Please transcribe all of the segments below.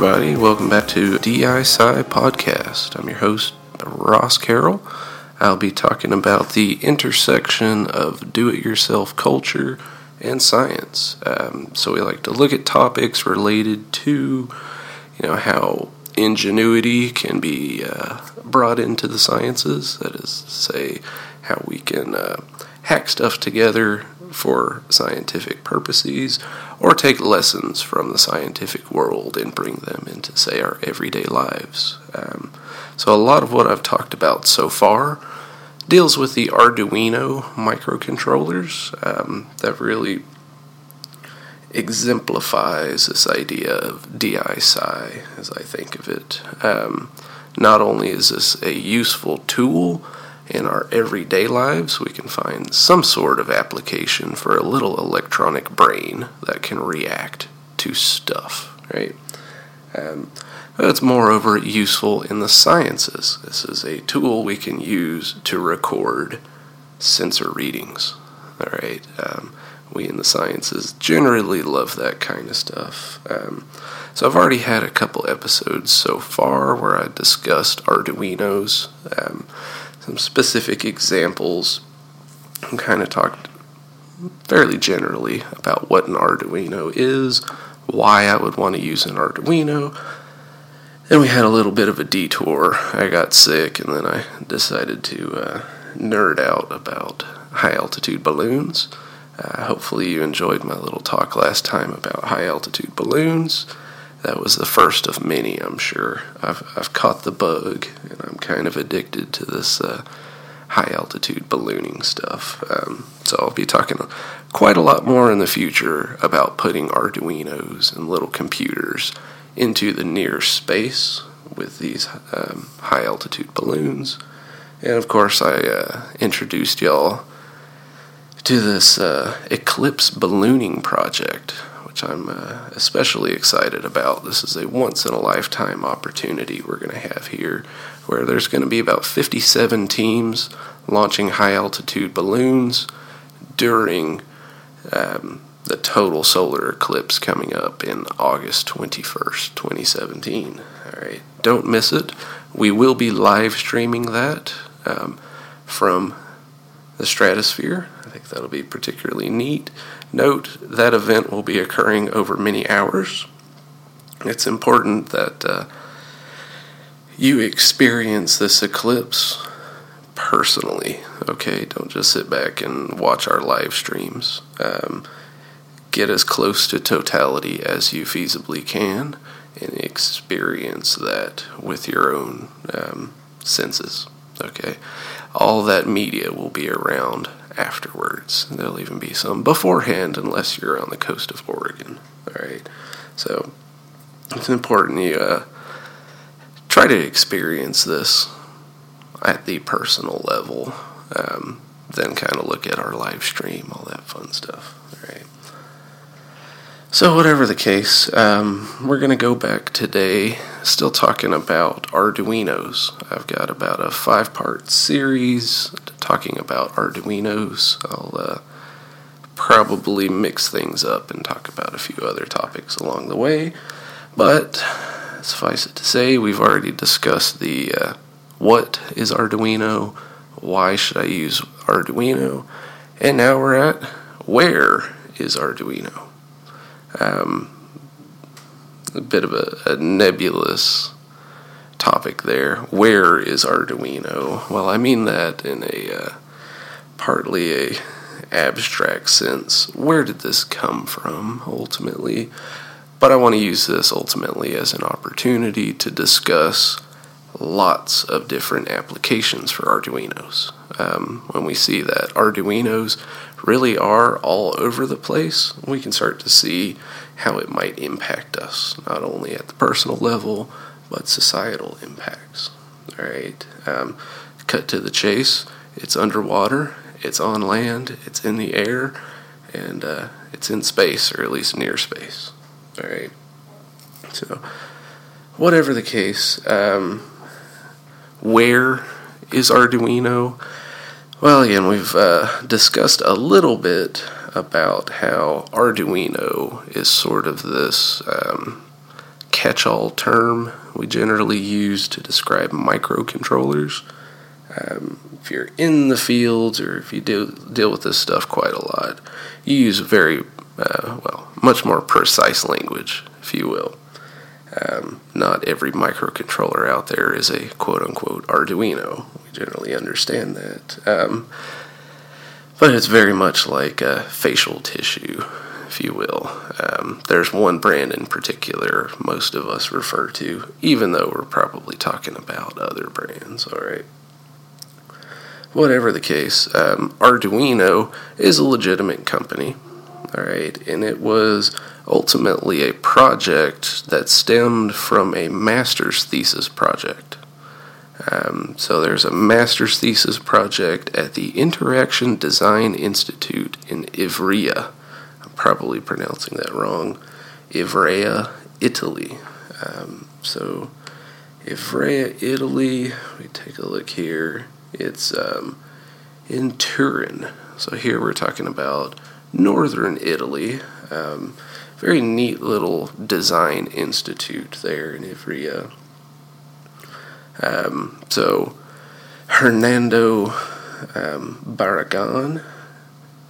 Everybody, welcome back to DI Sci Podcast. I'm your host, Ross Carroll. I'll be talking about the intersection of do it yourself culture and science. Um, so, we like to look at topics related to, you know, how ingenuity can be uh, brought into the sciences. That is, say, how we can uh, hack stuff together for scientific purposes or take lessons from the scientific world and bring them into, say, our everyday lives. Um, so, a lot of what I've talked about so far deals with the Arduino microcontrollers um, that really exemplifies this idea of DI-Sci as I think of it. Um, not only is this a useful tool, in our everyday lives, we can find some sort of application for a little electronic brain that can react to stuff, right? Um, it's moreover useful in the sciences. This is a tool we can use to record sensor readings. All right, um, we in the sciences generally love that kind of stuff. Um, so I've already had a couple episodes so far where I discussed Arduinos. Um, some specific examples and kind of talked fairly generally about what an Arduino is, why I would want to use an Arduino. And we had a little bit of a detour. I got sick, and then I decided to uh, nerd out about high altitude balloons. Uh, hopefully, you enjoyed my little talk last time about high altitude balloons that was the first of many, I'm sure. I've, I've caught the bug, and I'm kind of addicted to this uh, high altitude ballooning stuff. Um, so I'll be talking quite a lot more in the future about putting Arduinos and little computers into the near space with these um, high altitude balloons. And of course, I uh, introduced y'all to this uh, Eclipse ballooning project, which I'm uh, especially excited about. This is a once in a lifetime opportunity we're going to have here, where there's going to be about 57 teams launching high altitude balloons during um, the total solar eclipse coming up in August 21st, 2017. All right, don't miss it. We will be live streaming that um, from the stratosphere. I think that'll be particularly neat. Note that event will be occurring over many hours. It's important that uh, you experience this eclipse personally, okay? Don't just sit back and watch our live streams. Um, get as close to totality as you feasibly can and experience that with your own um, senses, okay? All that media will be around afterwards. There'll even be some beforehand, unless you're on the coast of Oregon. All right, so it's important you uh, try to experience this at the personal level. Um, then kind of look at our live stream, all that fun stuff. All right. So, whatever the case, um, we're going to go back today, still talking about Arduinos. I've got about a five part series talking about Arduinos. I'll uh, probably mix things up and talk about a few other topics along the way. But suffice it to say, we've already discussed the uh, what is Arduino, why should I use Arduino, and now we're at where is Arduino. Um, a bit of a, a, nebulous topic there. Where is Arduino? Well, I mean that in a uh, partly a abstract sense. Where did this come from ultimately? But I want to use this ultimately as an opportunity to discuss lots of different applications for Arduinos. Um, when we see that Arduinos really are all over the place, we can start to see how it might impact us, not only at the personal level, but societal impacts. All right, um, cut to the chase. It's underwater, it's on land, it's in the air, and uh, it's in space, or at least near space. All right, so whatever the case, um, where is Arduino? Well, again, we've uh, discussed a little bit about how Arduino is sort of this um, catch all term we generally use to describe microcontrollers. Um, if you're in the fields or if you deal, deal with this stuff quite a lot, you use very, uh, well, much more precise language, if you will. Um, not every microcontroller out there is a quote unquote Arduino. We generally understand that. Um, but it's very much like a facial tissue, if you will. Um, there's one brand in particular most of us refer to, even though we're probably talking about other brands, alright? Whatever the case, um, Arduino is a legitimate company, alright, and it was ultimately a project that stemmed from a master's thesis project. Um, so there's a master's thesis project at the Interaction Design Institute in Ivrea. I'm probably pronouncing that wrong. Ivrea, Italy. Um, so Ivrea, Italy. We take a look here. It's um, in Turin. So here we're talking about northern Italy. Um, very neat little design institute there in Ivrea. Um, so Hernando um, Barragan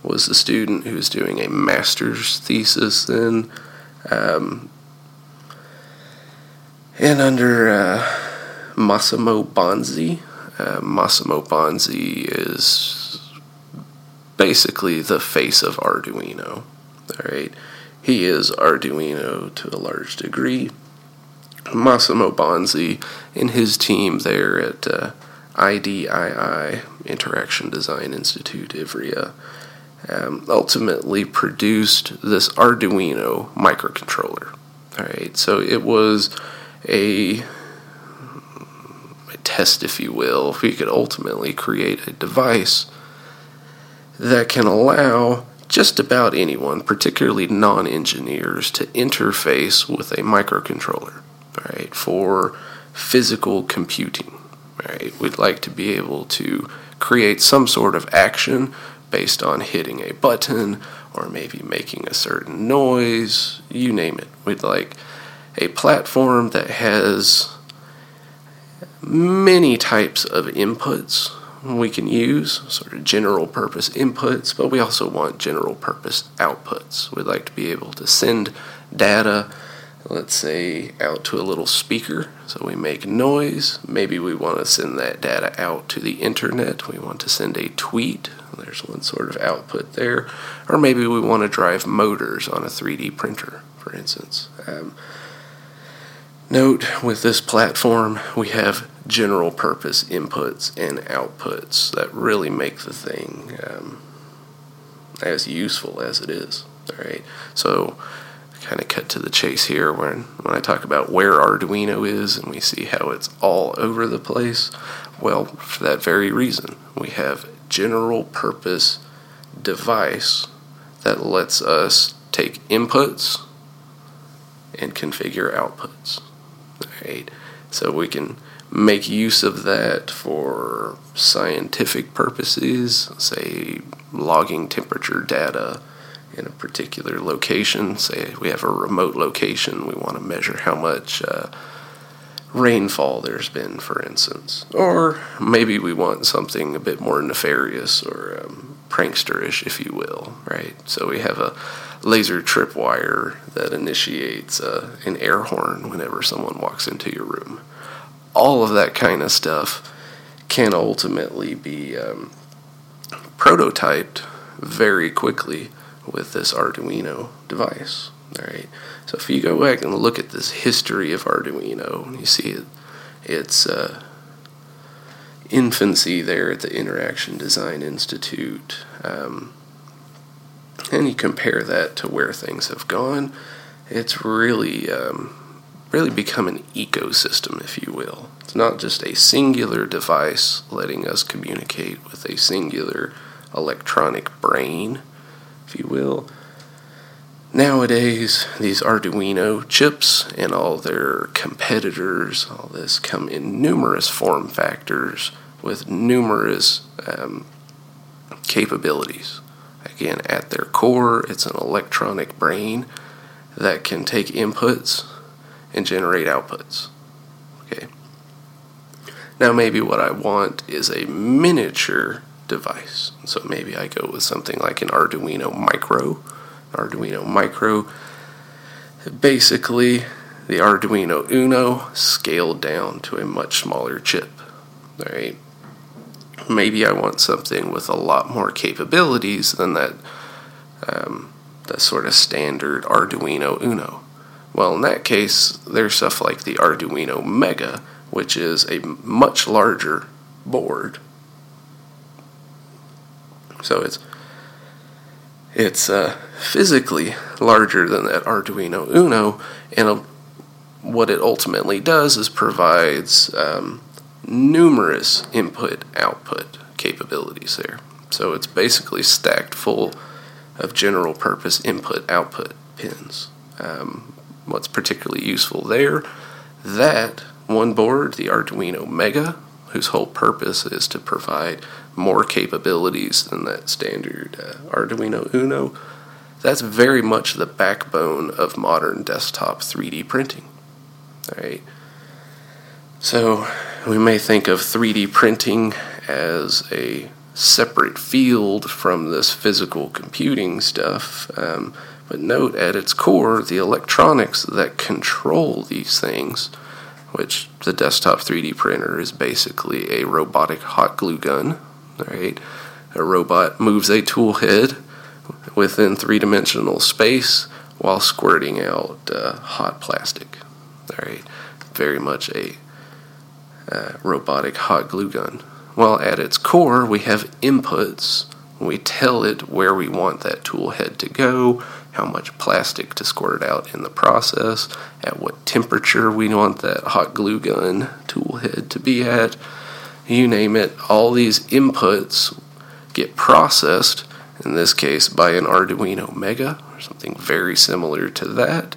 was the student who was doing a master's thesis then. Um, and under uh, Massimo Banzi, uh, Massimo Banzi is basically the face of Arduino. All right, he is Arduino to a large degree. Massimo Banzi and his team there at uh, IDII, Interaction Design Institute, Ivrea, um, ultimately produced this Arduino microcontroller. All right, so it was a, a test, if you will. If we could ultimately create a device that can allow just about anyone, particularly non engineers, to interface with a microcontroller right, for physical computing. Right? We'd like to be able to create some sort of action based on hitting a button or maybe making a certain noise, you name it. We'd like a platform that has many types of inputs we can use, sort of general purpose inputs, but we also want general purpose outputs. We'd like to be able to send data let's say, out to a little speaker. So we make noise. Maybe we want to send that data out to the internet. We want to send a tweet. There's one sort of output there. Or maybe we want to drive motors on a 3D printer, for instance. Um, note with this platform, we have general purpose inputs and outputs that really make the thing um, as useful as it is. All right. So kind of cut to the chase here when when I talk about where Arduino is and we see how it's all over the place. Well, for that very reason, we have general purpose device that lets us take inputs and configure outputs. All right, So we can make use of that for scientific purposes, say logging temperature data in a particular location. Say we have a remote location, we want to measure how much uh, rainfall there's been, for instance. Or maybe we want something a bit more nefarious or um, pranksterish, if you will, right? So we have a laser tripwire that initiates uh, an air horn whenever someone walks into your room. All of that kind of stuff can ultimately be um, prototyped very quickly with this Arduino device. All right. So if you go back and look at this history of Arduino, you see it, its uh, infancy there at the Interaction Design Institute, um, and you compare that to where things have gone, it's really um, really become an ecosystem, if you will. It's not just a singular device letting us communicate with a singular electronic brain if you will. Nowadays, these Arduino chips and all their competitors, all this come in numerous form factors with numerous um, capabilities. Again, at their core, it's an electronic brain that can take inputs and generate outputs. Okay. Now, maybe what I want is a miniature device. So maybe I go with something like an Arduino Micro. Arduino Micro, basically the Arduino Uno scaled down to a much smaller chip. Right? Maybe I want something with a lot more capabilities than that, um, that sort of standard Arduino Uno. Well, in that case, there's stuff like the Arduino Mega, which is a much larger board. So it's it's uh, physically larger than that Arduino Uno, and a, what it ultimately does is provides um, numerous input output capabilities there. So it's basically stacked full of general purpose input output pins. Um, what's particularly useful there? That one board, the Arduino Mega, whose whole purpose is to provide more capabilities than that standard uh, Arduino Uno, that's very much the backbone of modern desktop 3D printing. All right. So we may think of 3D printing as a separate field from this physical computing stuff. Um, but note at its core, the electronics that control these things, which the desktop 3D printer is basically a robotic hot glue gun, right? A robot moves a tool head within three dimensional space while squirting out uh, hot plastic. Right, very much a uh, robotic hot glue gun. Well, at its core, we have inputs. We tell it where we want that tool head to go, how much plastic to squirt out in the process, at what temperature we want that hot glue gun tool head to be at. You name it, all these inputs get processed, in this case by an Arduino Mega or something very similar to that.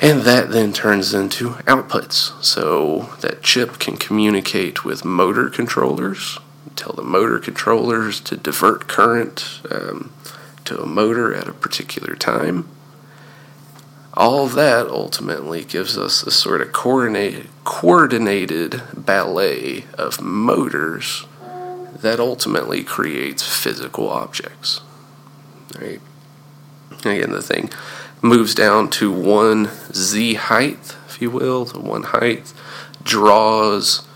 And that then turns into outputs. So that chip can communicate with motor controllers, tell the motor controllers to divert current um, to a motor at a particular time. All of that ultimately gives us a sort of coordinated, ballet of motors that ultimately creates physical objects. Right? Again, the thing moves down to one z height, if you will, to one height, draws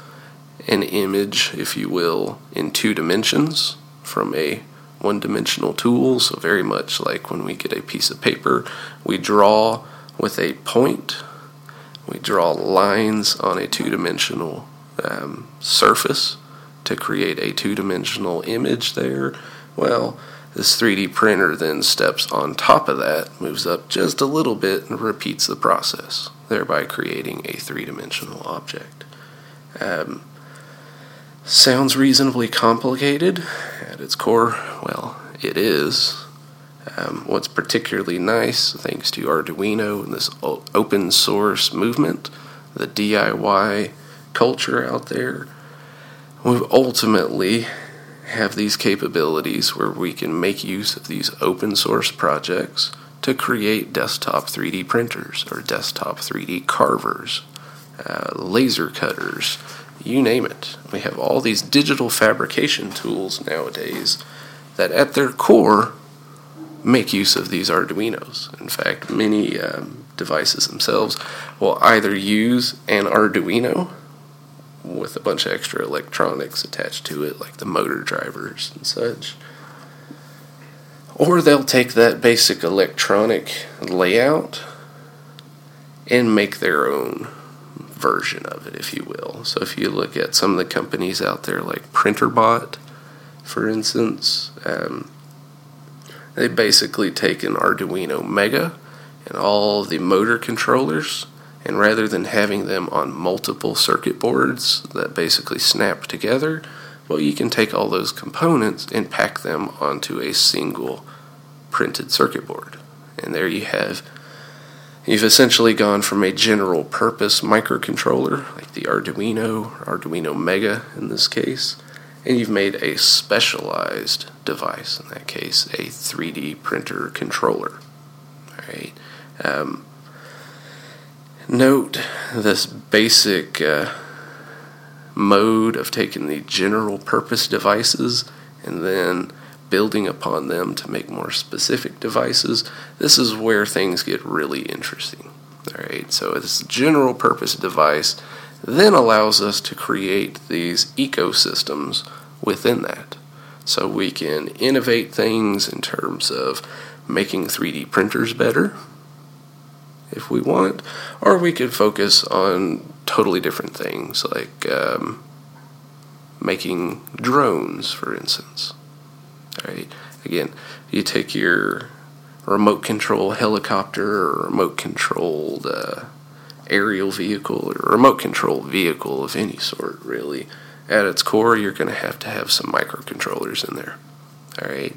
an image, if you will, in two dimensions from a one dimensional tool. So, very much like when we get a piece of paper, we draw with a point, we draw lines on a two dimensional um, surface to create a two dimensional image there. Well, this 3D printer then steps on top of that, moves up just a little bit, and repeats the process, thereby creating a three dimensional object. Um, sounds reasonably complicated. At its core, well, it is. Um, what's particularly nice, thanks to Arduino and this open source movement, the DIY culture out there, we ultimately have these capabilities where we can make use of these open source projects to create desktop 3D printers or desktop 3D carvers, uh, laser cutters, you name it. We have all these digital fabrication tools nowadays that at their core make use of these Arduinos. In fact, many um, devices themselves will either use an Arduino with a bunch of extra electronics attached to it, like the motor drivers and such. Or they'll take that basic electronic layout and make their own version of it, if you will. So if you look at some of the companies out there, like Printrbot, for instance, um, they basically take an Arduino Mega and all the motor controllers and rather than having them on multiple circuit boards that basically snap together, well, you can take all those components and pack them onto a single printed circuit board. And there you have, you've essentially gone from a general purpose microcontroller, like the Arduino, Arduino Mega in this case, and you've made a specialized device, in that case, a 3D printer controller. All right. Um, note this basic uh, mode of taking the general purpose devices and then building upon them to make more specific devices, this is where things get really interesting. All right, so this general purpose device then allows us to create these ecosystems within that. So we can innovate things in terms of making 3D printers better if we want, or we could focus on totally different things like um, making drones, for instance. Right. Again, you take your remote control helicopter or remote controlled uh, aerial vehicle or remote controlled vehicle of any sort, really. At its core, you're going to have to have some microcontrollers in there. All right.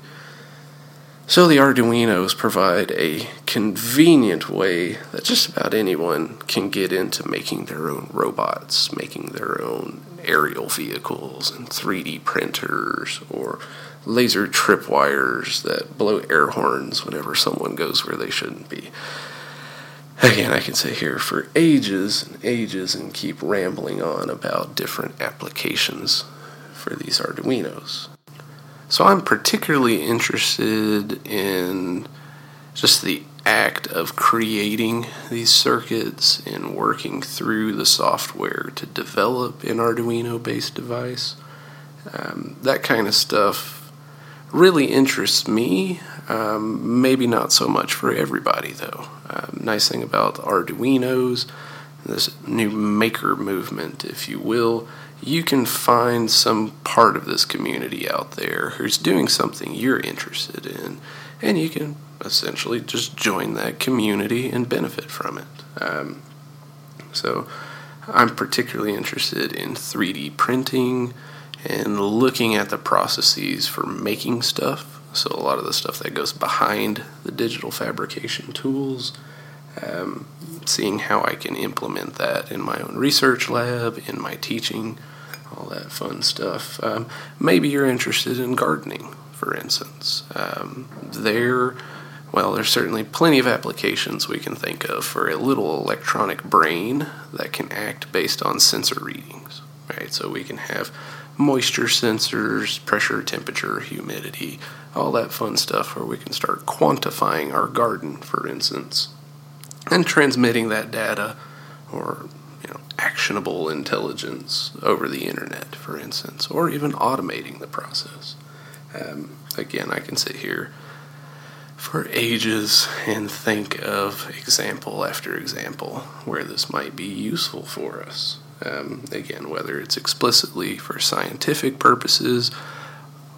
So the Arduinos provide a convenient way that just about anyone can get into making their own robots, making their own aerial vehicles and 3D printers or laser tripwires that blow air horns whenever someone goes where they shouldn't be. Again, I can sit here for ages and ages and keep rambling on about different applications for these Arduinos. So I'm particularly interested in just the act of creating these circuits and working through the software to develop an Arduino based device. Um, that kind of stuff really interests me. Um, maybe not so much for everybody, though. Um, nice thing about Arduinos, this new maker movement, if you will, you can find some part of this community out there who's doing something you're interested in, and you can essentially just join that community and benefit from it. Um, so, I'm particularly interested in 3D printing and looking at the processes for making stuff. So, a lot of the stuff that goes behind the digital fabrication tools, um, seeing how I can implement that in my own research lab, in my teaching, all that fun stuff. Um, maybe you're interested in gardening, for instance. Um, there well, there's certainly plenty of applications we can think of for a little electronic brain that can act based on sensor readings, right? So we can have moisture sensors, pressure, temperature, humidity, all that fun stuff where we can start quantifying our garden, for instance, and transmitting that data or you know, actionable intelligence over the internet, for instance, or even automating the process. Um, again, I can sit here for ages and think of example after example where this might be useful for us. Um, again, whether it's explicitly for scientific purposes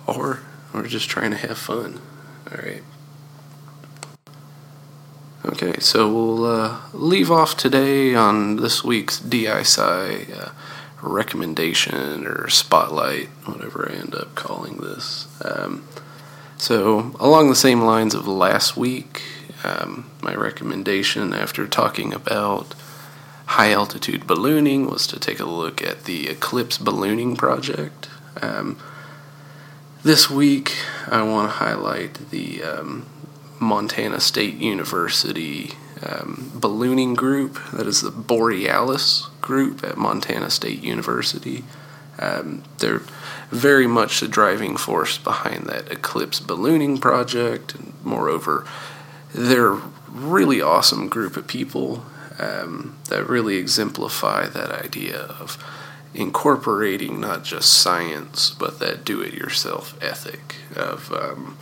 or we're just trying to have fun. All right. Okay, so we'll uh, leave off today on this week's DISci uh, recommendation or spotlight, whatever I end up calling this. Um, so, along the same lines of last week, um, my recommendation after talking about high altitude ballooning was to take a look at the Eclipse Ballooning Project. Um, this week, I want to highlight the um, Montana State University um, ballooning group, that is the Borealis group at Montana State University. Um, they're very much the driving force behind that Eclipse ballooning project, and moreover, they're a really awesome group of people um, that really exemplify that idea of incorporating not just science but that do-it-yourself ethic of um,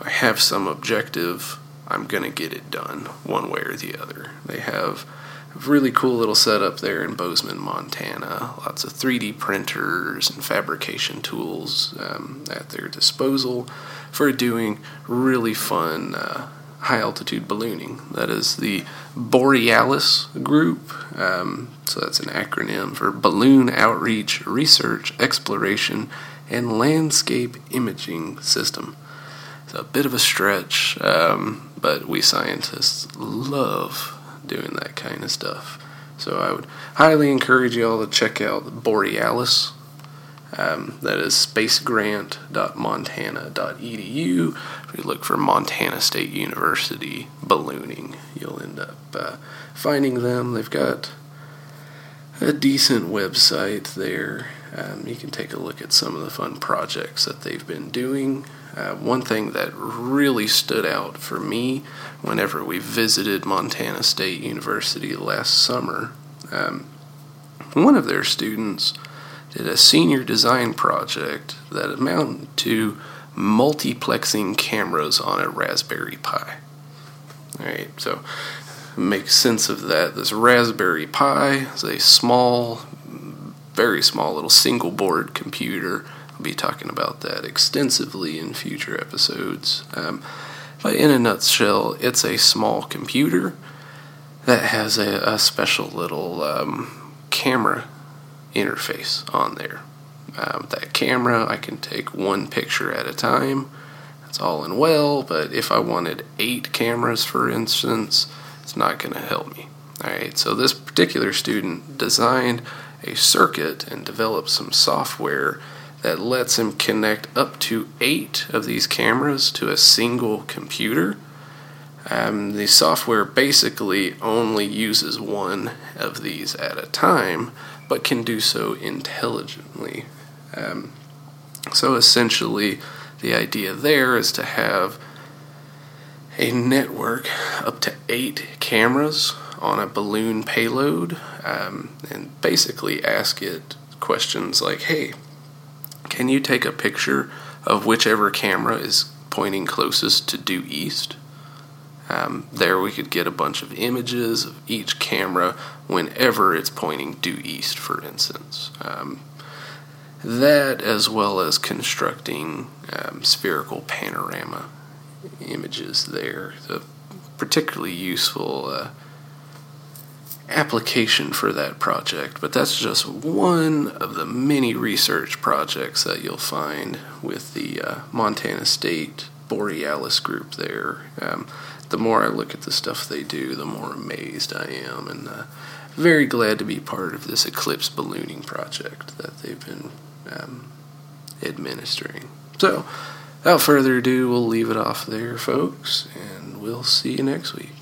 I have some objective, I'm gonna get it done one way or the other. They have really cool little setup there in Bozeman, Montana. Lots of 3D printers and fabrication tools um, at their disposal for doing really fun uh, high altitude ballooning. That is the Borealis Group. Um, so that's an acronym for Balloon Outreach Research, Exploration, and Landscape Imaging System. It's a bit of a stretch, um, but we scientists love doing that kind of stuff. So I would highly encourage you all to check out Borealis. Um, that is spacegrant.montana.edu. If you look for Montana State University ballooning, you'll end up uh, finding them. They've got a decent website there. Um, you can take a look at some of the fun projects that they've been doing. Uh, one thing that really stood out for me whenever we visited Montana State University last summer, um, one of their students did a senior design project that amounted to multiplexing cameras on a Raspberry Pi. All right, so make sense of that. This Raspberry Pi is a small, very small little single board computer. Be talking about that extensively in future episodes. Um, but in a nutshell, it's a small computer that has a, a special little um, camera interface on there. Uh, that camera, I can take one picture at a time. That's all in well, but if I wanted eight cameras, for instance, it's not going to help me. All right, so this particular student designed a circuit and developed some software that lets him connect up to eight of these cameras to a single computer. Um, the software basically only uses one of these at a time, but can do so intelligently. Um, so essentially, the idea there is to have a network up to eight cameras on a balloon payload um, and basically ask it questions like hey, can you take a picture of whichever camera is pointing closest to due east? Um, there we could get a bunch of images of each camera whenever it's pointing due east, for instance. Um, that, as well as constructing um, spherical panorama images there. A particularly useful uh, application for that project, but that's just one of the many research projects that you'll find with the uh, Montana State Borealis group there. Um, the more I look at the stuff they do, the more amazed I am, and uh, very glad to be part of this eclipse ballooning project that they've been um, administering. So, without further ado, we'll leave it off there, folks, and we'll see you next week.